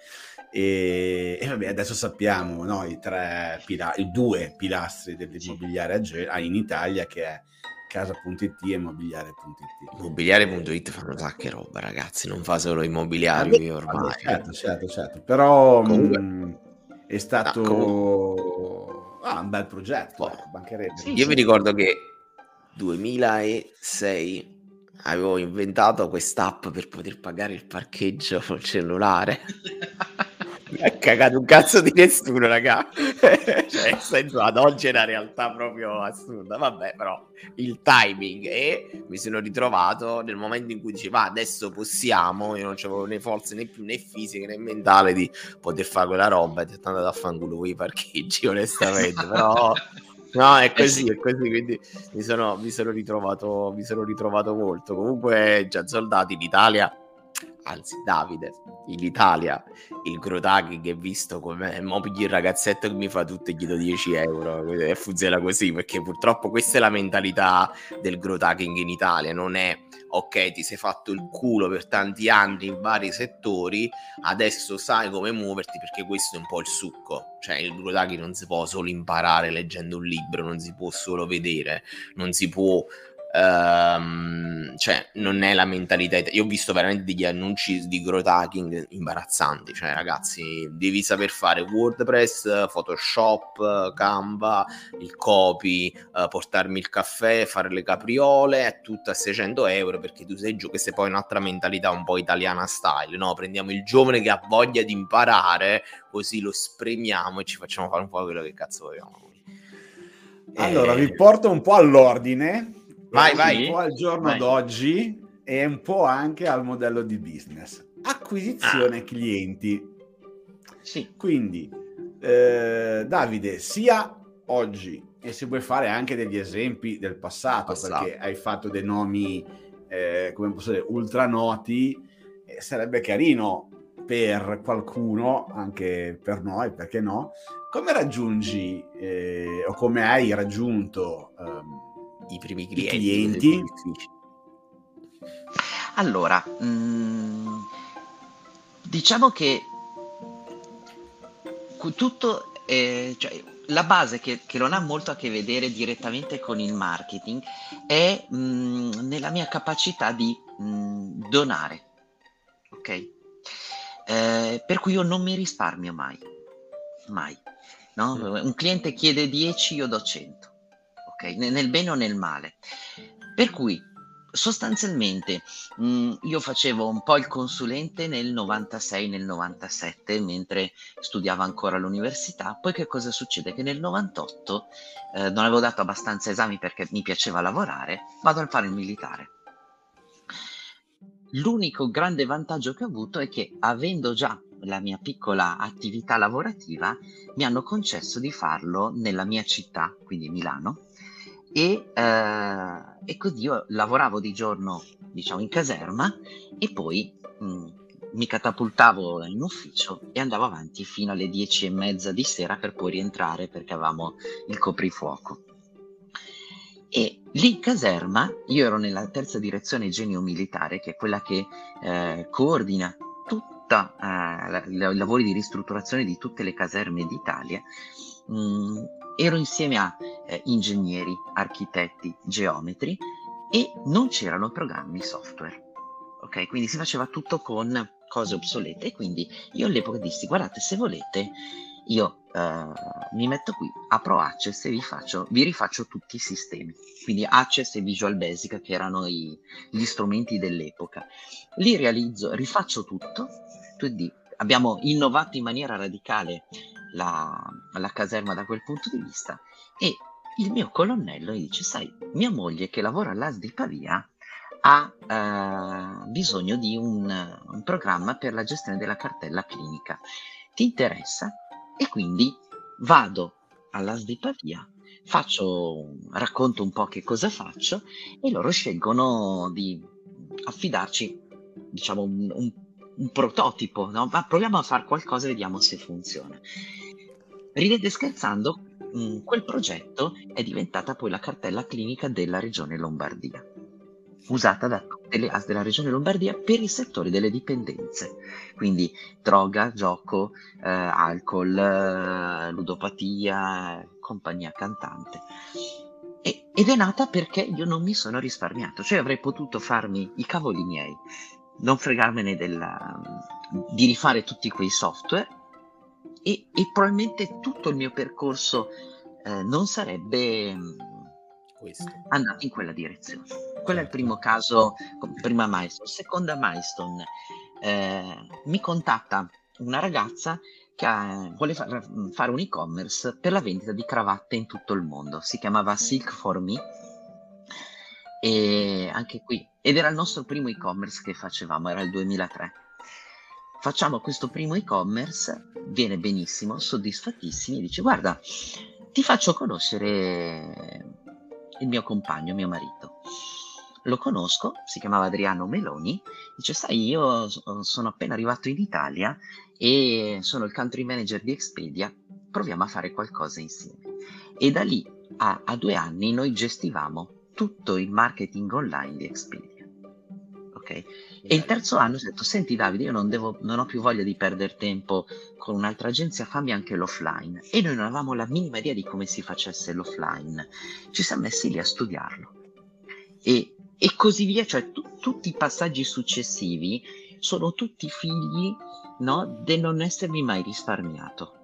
S2: E, e vabbè, adesso sappiamo no, i, tre pila- i due pilastri dell'immobiliare in Italia che è casa.it e immobiliare.it.
S1: Immobiliare.it fa un sacco di roba, ragazzi, non fa solo immobiliari ormai.
S2: Certo, certo, certo, però Comunque... mh, è stato no, ah, un bel progetto, oh. ecco,
S1: sì, Io sì. mi ricordo che 2006 avevo inventato quest'app per poter pagare il parcheggio col cellulare. ha cagato un cazzo di nessuno, raga. cioè, senso, ad oggi è una realtà proprio assurda. Vabbè, però il timing e mi sono ritrovato nel momento in cui diceva adesso possiamo, io non avevo né forze né più né fisiche né mentale di poter fare quella roba e ti è andato a fanculo i parcheggi, onestamente. però No, è eh così, è così, quindi mi sono, mi sono, ritrovato, mi sono ritrovato molto. Comunque, già soldati, l'Italia anzi Davide, in Italia il Grotaghi che visto come mo il ragazzetto che mi fa tutto e gli do 10 euro e funziona così perché purtroppo questa è la mentalità del Grotaging in Italia non è ok ti sei fatto il culo per tanti anni in vari settori adesso sai come muoverti perché questo è un po' il succo. Cioè il Grotaghi non si può solo imparare leggendo un libro non si può solo vedere non si può Um, cioè, non è la mentalità. Io ho visto veramente degli annunci di growth hacking imbarazzanti. Cioè, ragazzi, devi saper fare WordPress, Photoshop, Canva, il copy, uh, portarmi il caffè, fare le capriole, è tutto a 600 euro perché tu sei giù. Questa è poi un'altra mentalità un po' italiana style. No, prendiamo il giovane che ha voglia di imparare, così lo spremiamo e ci facciamo fare un po' quello che cazzo vogliamo.
S2: Allora, vi porto un po' all'ordine
S1: Vai, vai.
S2: Un po' al giorno vai. d'oggi e un po' anche al modello di business. Acquisizione ah. clienti.
S3: Sì.
S2: Quindi, eh, Davide, sia oggi e se vuoi fare anche degli esempi del passato, passato. perché hai fatto dei nomi, eh, come posso dire, ultra noti, eh, sarebbe carino per qualcuno, anche per noi, perché no? Come raggiungi eh, o come hai raggiunto ehm,
S1: i primi clienti. I clienti.
S3: Allora, mh, mm, diciamo che tutto, eh, cioè, la base che, che, non ha molto a che vedere direttamente con il marketing è mh, mm, nella mia capacità di mh, mm, donare. Ok? Eh, per cui io non mi risparmio mai. Mai. No? Un cliente chiede 10, io do 100 ok? Nel bene o nel male. Per cui sostanzialmente mh, mm, io facevo un po' il consulente nel 96, nel 97, mentre studiavo ancora all'università. Poi che cosa succede? Che nel 98 eh, non avevo dato abbastanza esami perché mi piaceva lavorare, vado a fare il militare. L'unico grande vantaggio che ho avuto è che avendo già la mia piccola attività lavorativa, mi hanno concesso di farlo nella mia città, quindi Milano, e, eh, e così io lavoravo di giorno diciamo in caserma e poi mh, mm, mi catapultavo in ufficio e andavo avanti fino alle dieci e mezza di sera per poi rientrare perché avevamo il coprifuoco. E lì in caserma io ero nella terza direzione genio militare, che è quella che eh, coordina tutti eh, i lavori di ristrutturazione di tutte le caserme d'Italia. Mm, ero insieme a eh, ingegneri, architetti, geometri e non c'erano programmi software. Ok, quindi si faceva tutto con cose obsolete quindi io all'epoca dissi guardate se volete io eh, mi metto qui, apro Access e vi, faccio, vi rifaccio tutti i sistemi. Quindi Access e Visual Basic che erano i, gli strumenti dell'epoca. Li realizzo, rifaccio tutto, quindi abbiamo innovato in maniera radicale la, la caserma da quel punto di vista e il mio colonnello gli dice sai mia moglie che lavora all'AS di Pavia ha eh, bisogno di un, un, programma per la gestione della cartella clinica ti interessa? e quindi vado all'AS di Pavia faccio, racconto un po' che cosa faccio e loro scelgono di affidarci, diciamo, un, un, un prototipo, no? Ma proviamo a fare qualcosa e vediamo se funziona. Ridete scherzando, mh, quel progetto è diventata poi la cartella clinica della regione Lombardia usata da tutte le AS della regione Lombardia per il settore delle dipendenze, quindi droga, gioco, eh, alcol, eh, ludopatia, compagnia cantante. E, ed è nata perché io non mi sono risparmiato, cioè avrei potuto farmi i cavoli miei, non fregarmene della, di rifare tutti quei software e, e probabilmente tutto il mio percorso eh, non sarebbe questo. andato in quella direzione. Quello è il primo caso, prima milestone. Seconda milestone, eh, mi contatta una ragazza che ha, vuole far, fare un e-commerce per la vendita di cravatte in tutto il mondo. Si chiamava Silk for Me e anche qui, ed era il nostro primo e-commerce che facevamo, era il 2003. Facciamo questo primo e-commerce, viene benissimo, soddisfattissimi, dice guarda, ti faccio conoscere il mio compagno, mio marito. Lo conosco, si chiamava Adriano Meloni, dice sai io sono appena arrivato in Italia e sono il country manager di Expedia, proviamo a fare qualcosa insieme. E da lì a, a due anni noi gestivamo tutto il marketing online di Expedia. Okay? E il terzo anno ho detto, senti Davide, io non, devo, non ho più voglia di perdere tempo con un'altra agenzia, fammi anche l'offline. E noi non avevamo la minima idea di come si facesse l'offline. Ci siamo messi lì a studiarlo. E, e così via, cioè tu, tutti i passaggi successivi sono tutti figli no, del non essermi mai risparmiato.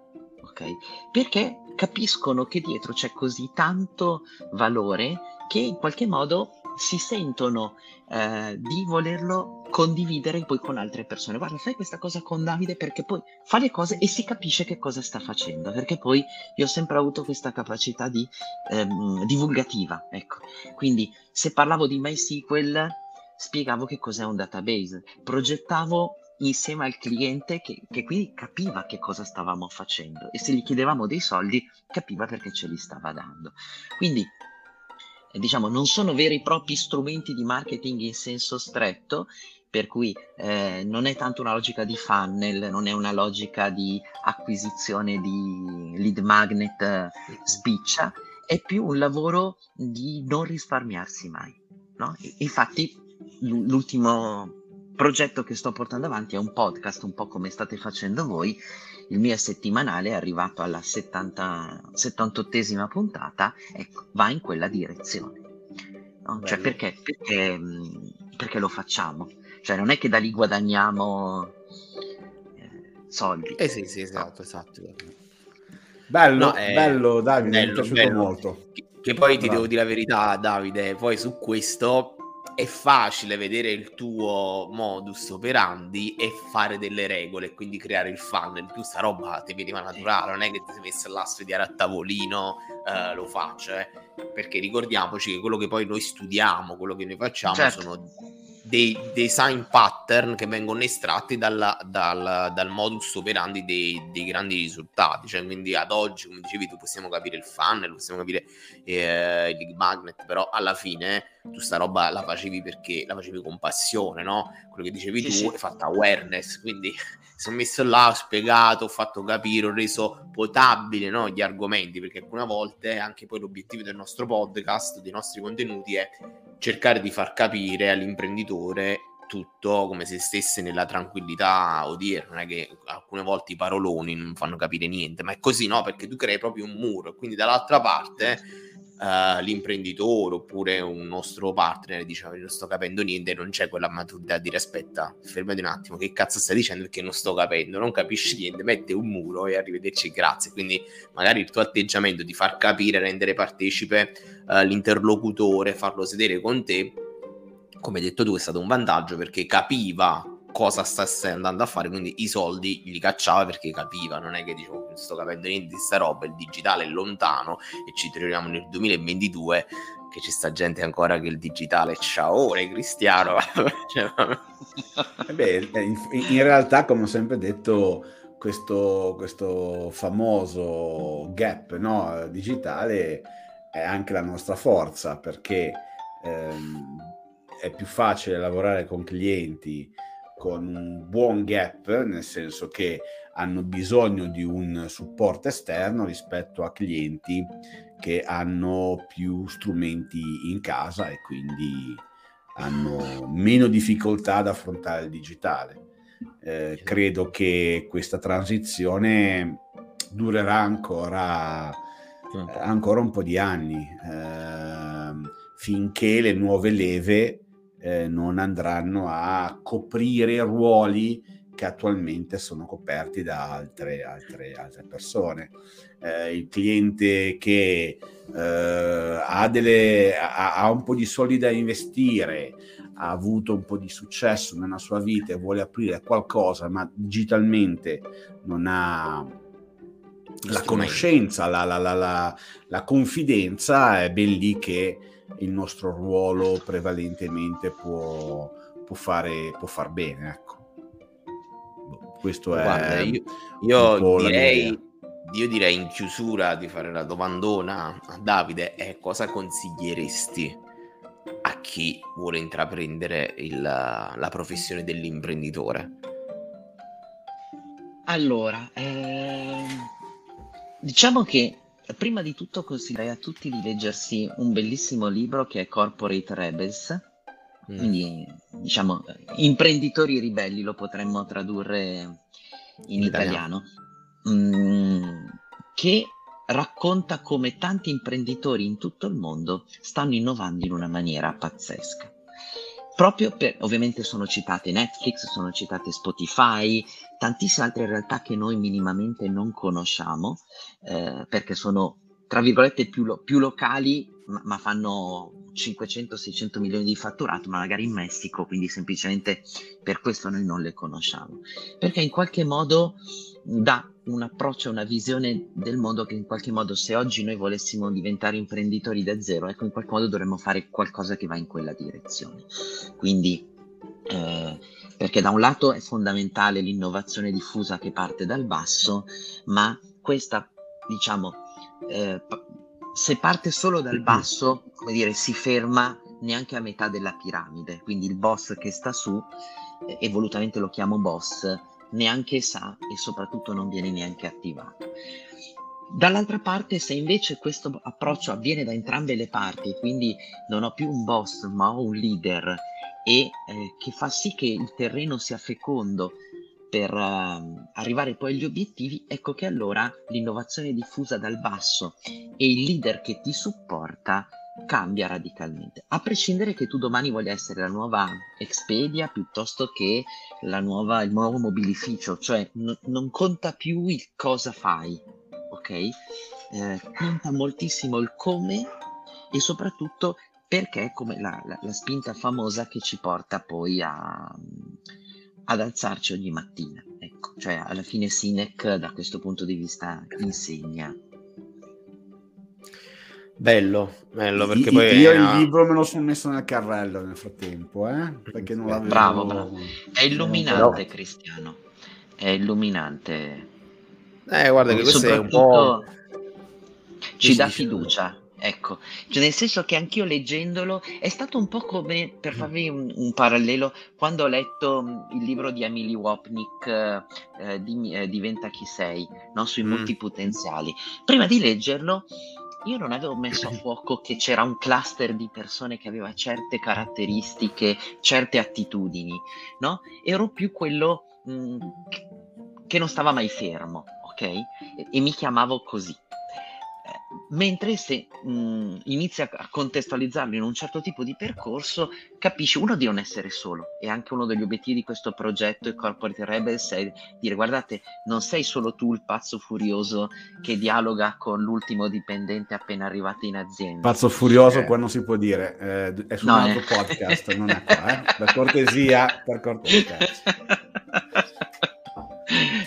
S3: Okay? Perché capiscono che dietro c'è così tanto valore che in qualche modo si sentono eh, di volerlo condividere poi con altre persone. Guarda, fai questa cosa con Davide perché poi fa le cose e si capisce che cosa sta facendo, perché poi io ho sempre avuto questa capacità di ehm, divulgativa, ecco. Quindi se parlavo di MySQL spiegavo che cos'è un database, progettavo insieme al cliente che, che, quindi capiva che cosa stavamo facendo e se gli chiedevamo dei soldi capiva perché ce li stava dando. Quindi diciamo, non sono veri e propri strumenti di marketing in senso stretto, per cui eh, non è tanto una logica di funnel, non è una logica di acquisizione di lead magnet eh, spiccia, è più un lavoro di non risparmiarsi mai. No? Infatti l'ultimo progetto che sto portando avanti è un podcast, un po' come state facendo voi, il mio settimanale è arrivato alla 70, 78esima puntata, ecco, va in quella direzione. No? Cioè perché, perché, perché, lo facciamo? Cioè non è che da lì guadagniamo eh, soldi.
S1: Eh sì, sì, esatto, esatto.
S2: Bello, no, eh, bello Davide, bello, mi è piaciuto bello. molto.
S1: Che, che poi Bravo. ti devo dire la verità, Davide, poi su questo è facile vedere il tuo modus operandi e fare delle regole, quindi creare il funnel. Tu sta roba ti veniva naturale, non è che ti sei messo là a studiare a tavolino, eh, lo faccio, eh. perché ricordiamoci che quello che poi noi studiamo, quello che noi facciamo certo. sono dei design pattern che vengono estratti dalla, dal, dal, modus operandi dei, dei, grandi risultati. Cioè, quindi ad oggi, come dicevi, tu possiamo capire il funnel, possiamo capire eh, il magnet, però alla fine tu sta roba la facevi perché la facevi con passione, no? Quello che dicevi sì, tu sì. è fatta awareness, quindi sono messo là, ho spiegato, ho fatto capire, ho reso potabile no, gli argomenti, perché alcune volte anche poi l'obiettivo del nostro podcast, dei nostri contenuti è cercare di far capire all'imprenditore tutto come se stesse nella tranquillità odierna, non è che alcune volte i paroloni non fanno capire niente, ma è così, no? Perché tu crei proprio un muro, quindi dall'altra parte uh, l'imprenditore oppure un nostro partner dice non sto capendo niente, non c'è quella maturità di aspetta, fermati un attimo, che cazzo stai dicendo? Perché non sto capendo, non capisci niente, mette un muro e arrivederci, grazie. Quindi magari il tuo atteggiamento di far capire, rendere partecipe uh, l'interlocutore, farlo sedere con te, come hai detto tu, è stato un vantaggio perché capiva cosa sta andando a fare, quindi i soldi li cacciava perché capiva, non è che dicevo non sto capendo niente di sta roba, il digitale è lontano e ci troviamo nel 2022 che ci sta gente ancora che il digitale ciao Cristiano. cioè,
S2: eh beh, eh, in, in, realtà come ho sempre detto questo, questo famoso gap no, digitale è anche la nostra forza perché ehm, è più facile lavorare con clienti con un buon gap, nel senso che hanno bisogno di un supporto esterno rispetto a clienti che hanno più strumenti in casa e quindi hanno meno difficoltà ad affrontare il digitale. Eh, credo che questa transizione durerà ancora, ancora un po' di anni eh, finché le nuove leve eh, non andranno a coprire ruoli che attualmente sono coperti da altre, altre, altre persone. Eh, il cliente che eh, ha, delle, ha, ha, un po' di soldi da investire, ha avuto un po' di successo nella sua vita e vuole aprire qualcosa, ma digitalmente non ha la conoscenza, la, la, la, la, confidenza, è ben lì che il nostro ruolo prevalentemente può, può, fare, può far bene. Ecco. Boh, questo è... Guarda,
S1: io, io direi, io direi in chiusura di fare la domandona a Davide è cosa consiglieresti a chi vuole intraprendere il, la professione dell'imprenditore?
S3: Allora, ehm, diciamo che Prima di tutto consiglierei a tutti di leggersi un bellissimo libro che è Corporate Rebels, mm. quindi diciamo imprenditori ribelli lo potremmo tradurre in, in italiano, mm, che racconta come tanti imprenditori in tutto il mondo stanno innovando in una maniera pazzesca. Proprio per, ovviamente sono citate Netflix, sono citate Spotify, tantissime altre realtà che noi minimamente non conosciamo, eh, perché sono, tra virgolette, più, lo, più locali, ma, ma fanno 500-600 milioni di fatturato, ma magari in Messico, quindi semplicemente per questo noi non le conosciamo. Perché in qualche modo dà un approccio, una visione del mondo che in qualche modo se oggi noi volessimo diventare imprenditori da zero, ecco in qualche modo dovremmo fare qualcosa che va in quella direzione. Quindi eh, perché da un lato è fondamentale l'innovazione diffusa che parte dal basso, ma questa, diciamo, eh, se parte solo dal basso, come dire, si ferma neanche a metà della piramide, quindi il boss che sta su, eh, e volutamente lo chiamo boss, neanche sa e soprattutto non viene neanche attivato. Dall'altra parte, se invece questo approccio avviene da entrambe le parti, quindi non ho più un boss ma ho un leader e eh, che fa sì che il terreno sia fecondo per uh, arrivare poi agli obiettivi, ecco che allora l'innovazione diffusa dal basso e il leader che ti supporta cambia radicalmente, a prescindere che tu domani voglia essere la nuova Expedia piuttosto che nuova, il nuovo mobilificio, cioè n- non conta più il cosa fai, ok? Eh, conta moltissimo il come e soprattutto perché come la, la, la spinta famosa che ci porta poi a, ad alzarci ogni mattina. Ecco, cioè alla fine Sinek da questo punto di vista insegna.
S1: Bello, bello perché
S2: I,
S1: poi
S2: io il libro me lo sono messo nel carrello nel frattempo, eh? perché non l'avevo...
S3: Bravo, bravo. È illuminante, Cristiano. È illuminante.
S1: Eh, guarda che questo è un po'...
S3: Ci dà fiducia, Ecco, cioè nel senso che anch'io leggendolo è stato un po' come, per farvi un, un parallelo, quando ho letto mm, il libro di Emily Wapnick, eh, di, eh, Diventa chi sei, no? sui mm. multipotenziali. Prima di leggerlo io non avevo messo a fuoco che c'era un cluster di persone che aveva certe caratteristiche, certe attitudini, no? Ero più quello mh, mm, che non stava mai fermo, ok? E, e mi chiamavo così. Mentre se mh, inizi a contestualizzarlo in un certo tipo di percorso, capisci uno di non essere solo e anche uno degli obiettivi di questo progetto e Corporate Rebels è dire guardate, non sei solo tu il pazzo furioso che dialoga con l'ultimo dipendente appena arrivato in azienda.
S2: Pazzo furioso eh. qua non si può dire, eh, è su no, un altro eh. podcast, non è qua, eh? per cortesia, per cortesia.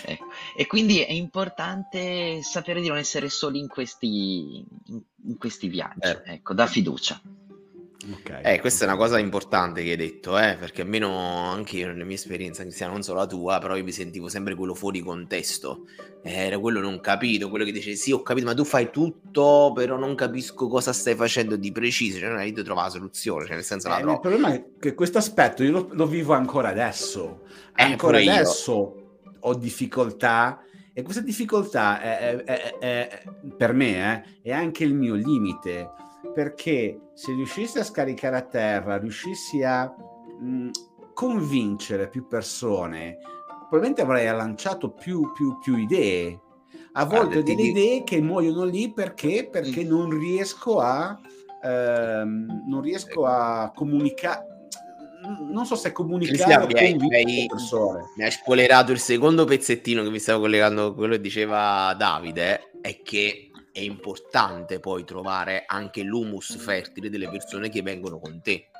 S3: ecco. E quindi è importante sapere di non essere soli in questi, in, questi viaggi, eh. ecco, da fiducia.
S1: Okay. Eh, questa è una cosa importante che hai detto, eh, perché almeno anche io nelle mie esperienze, Cristiano, non solo la tua, però io mi sentivo sempre quello fuori contesto. Era quello non capito, quello che dice sì, ho capito, ma tu fai tutto, però non capisco cosa stai facendo di preciso. Cioè, non hai trovato la soluzione, cioè nel senso
S2: eh, Il problema è che questo aspetto io lo, lo vivo ancora adesso. Eh, ancora adesso ho difficoltà e questa difficoltà è, è, è, per me è anche il mio limite perché se riuscissi a scaricare a terra, riuscissi a mh, convincere più persone, probabilmente avrei lanciato più, più, più idee. A volte ho delle idee che muoiono lì perché, perché mm. non riesco a ehm, non riesco a comunicare non so se comunicare
S1: mi hai, mi, hai, mi hai spoilerato il secondo pezzettino che mi stavo collegando quello che diceva Davide è che è importante poi trovare anche l'humus fertile delle persone che vengono con te.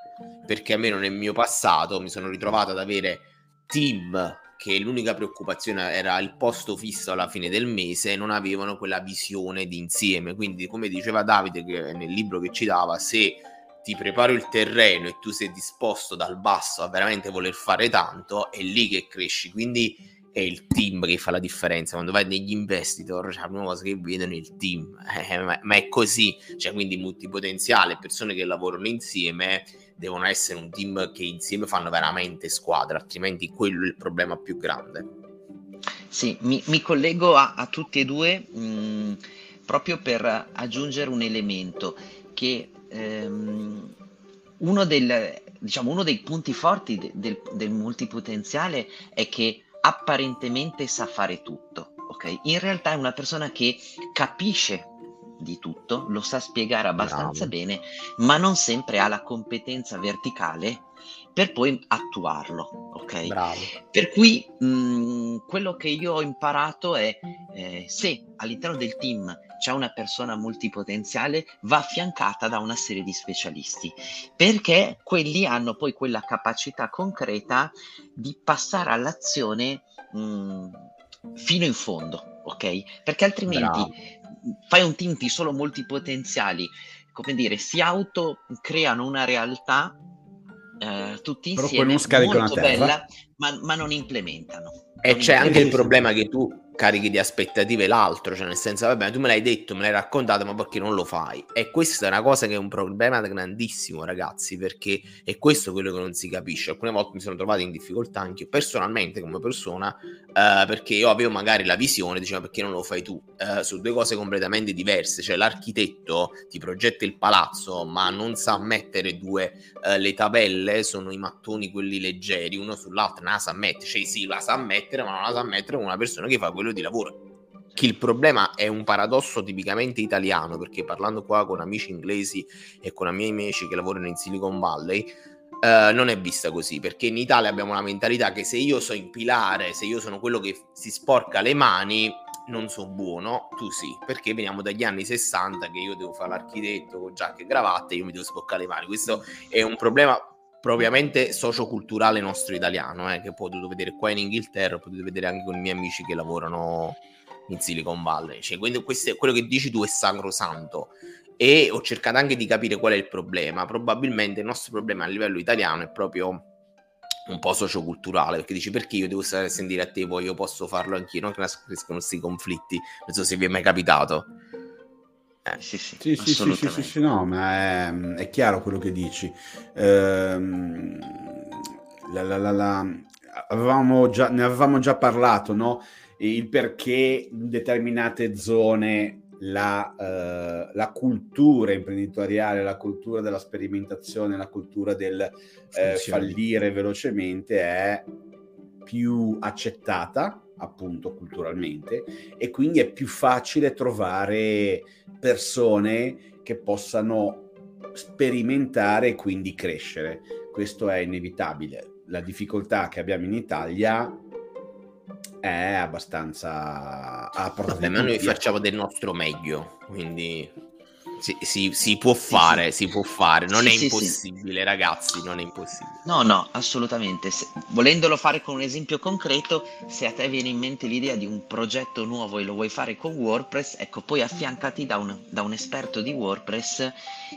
S1: Perché almeno nel mio passato mi sono ritrovato ad avere team che l'unica preoccupazione era il posto fisso alla fine del mese, non avevano quella visione di insieme. Quindi, come diceva Davide che nel libro che ci dava, se ti preparo il terreno e tu sei disposto dal basso a veramente voler fare tanto, è lì che cresci. Quindi è il team che fa la differenza. Quando vai negli investitor, cioè, la prima cosa che vedono il team, eh, ma, ma, è così, cioè, quindi multipotenziale, persone che lavorano insieme devono essere un team che insieme fanno veramente squadra, altrimenti quello è il problema più grande.
S3: Sì, mi, mi collego a, a, tutti e due mh, mm, proprio per aggiungere un elemento che ehm, uno, del, diciamo, uno dei punti forti de, del, del multipotenziale è che apparentemente sa fare tutto, ok? In realtà è una persona che capisce di tutto, lo sa spiegare abbastanza Bravo. bene, ma non sempre ha la competenza verticale per poi attuarlo, ok? Bravo. Per cui mh, mm, quello che io ho imparato è eh, se all'interno del team c'è una persona multipotenziale, va affiancata da una serie di specialisti, perché quelli hanno poi quella capacità concreta di passare all'azione mh, mm, fino in fondo, ok? Perché altrimenti Bravo. Fai un team di solo multipotenziali, come dire, si autocreano una realtà eh, tutti insieme molto bella, ma, ma non implementano.
S1: E c'è anche il problema che tu carichi di aspettative l'altro, cioè nel senso, vabbè, tu me l'hai detto, me l'hai raccontato, ma perché non lo fai? E questa è una cosa che è un problema grandissimo, ragazzi, perché è questo quello che non si capisce. Alcune volte mi sono trovato in difficoltà anche personalmente, come persona, eh, perché io avevo magari la visione, diceva perché non lo fai tu, eh, su due cose completamente diverse, cioè l'architetto ti progetta il palazzo, ma non sa mettere due, eh, le tabelle, sono i mattoni quelli leggeri, uno sull'altro, non la sa mettere, cioè sì, la sa mettere, ma non la sa mettere come una persona che fa quello quello di lavoro. Che il problema è un paradosso tipicamente italiano, perché parlando qua con amici inglesi e con amici amici che lavorano in Silicon Valley, Uh, non è vista così perché in Italia abbiamo la mentalità che se io so impilare, se io sono quello che si sporca le mani, non sono buono, tu sì, perché veniamo dagli anni 60 che io devo fare l'architetto con giacca e cravatta e io mi devo sporcare le mani. Questo è un problema propriamente socioculturale nostro italiano, eh, che ho potuto vedere qua in Inghilterra, ho potuto vedere anche con i miei amici che lavorano in Silicon Valley. Cioè, quindi questo, quello che dici tu è sacrosanto. E ho cercato anche di capire qual è il problema. Probabilmente il nostro problema a livello italiano è proprio un po' socioculturale, perché dici perché io devo stare a sentire a te, poi io posso farlo anch'io, non che nascono questi conflitti. Non so se vi è mai capitato.
S2: Eh, sì, sì, sì, sì, sì, sì, sì, no, ma è, è chiaro quello che dici. Ehm, la, la, la, avevamo già, ne avevamo già parlato, no? Il perché in determinate zone la, eh, la, cultura imprenditoriale, la cultura della sperimentazione, la cultura del eh, fallire velocemente è più accettata appunto culturalmente e quindi è più facile trovare persone che possano sperimentare e quindi crescere. Questo è inevitabile. La difficoltà che abbiamo in Italia è abbastanza
S1: a Vabbè, ma noi facciamo del nostro meglio, quindi si, si, si, può fare, sì, si può fare, non sì, è impossibile, ragazzi, non è impossibile.
S3: No, no, assolutamente. Se, volendolo fare con un esempio concreto, se a te viene in mente l'idea di un progetto nuovo e lo vuoi fare con WordPress, ecco, poi affiancati da un, da un esperto di WordPress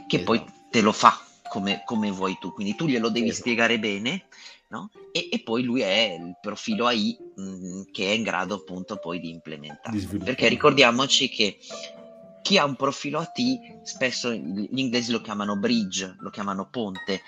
S3: che esatto. poi te lo fa come, come vuoi tu, quindi tu glielo devi
S1: Esatto.
S3: spiegare bene, no? E, e poi lui è il profilo AI mh, che è in grado appunto poi di implementare. Perché ricordiamoci che chi ha un profilo AT, spesso gli inglesi lo chiamano bridge, lo chiamano ponte,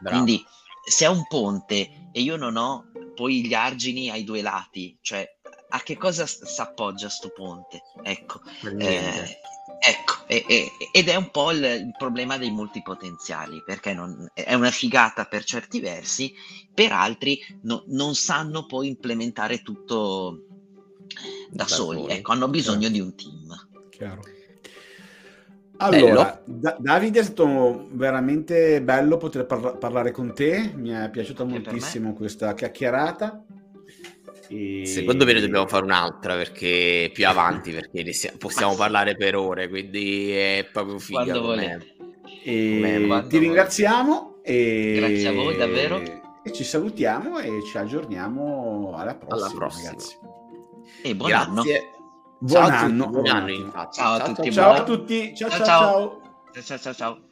S1: Bravo.
S3: quindi se è un ponte e io non ho poi gli argini ai due lati, cioè a che cosa si appoggia sto ponte? Ecco, eh, ecco, e- e- ed è un po' il, il problema dei multipotenziali, perché non- è una figata per certi versi, per altri no- non sanno poi implementare tutto da,
S1: Da
S3: soli,
S1: soli,
S3: ecco, hanno bisogno
S2: certo.
S3: di un team.
S2: Chiaro. Allora, Da- Davide è stato veramente bello poter parla- parlare con te, mi è piaciuta
S3: Anche
S2: moltissimo questa chiacchierata. E-
S1: Secondo me ne dobbiamo fare un'altra perché più avanti perché possiamo
S3: Ma
S1: parlare per ore, quindi è proprio figa
S3: Quando volete.
S2: E
S1: Come-
S3: quando
S2: ti ringraziamo e...
S3: Grazie a voi, davvero.
S2: E ci salutiamo e ci aggiorniamo alla prossima,
S1: Alla prossima.
S2: ragazzi.
S3: E buon anno.
S2: Buon
S1: Ciao
S2: anno.
S1: buon anno, infatti.
S3: Ciao a tutti,
S2: Ciao a tutti.
S3: Ciao,
S2: ciao.
S3: ciao.
S2: ciao.
S3: Ciao ciao ciao.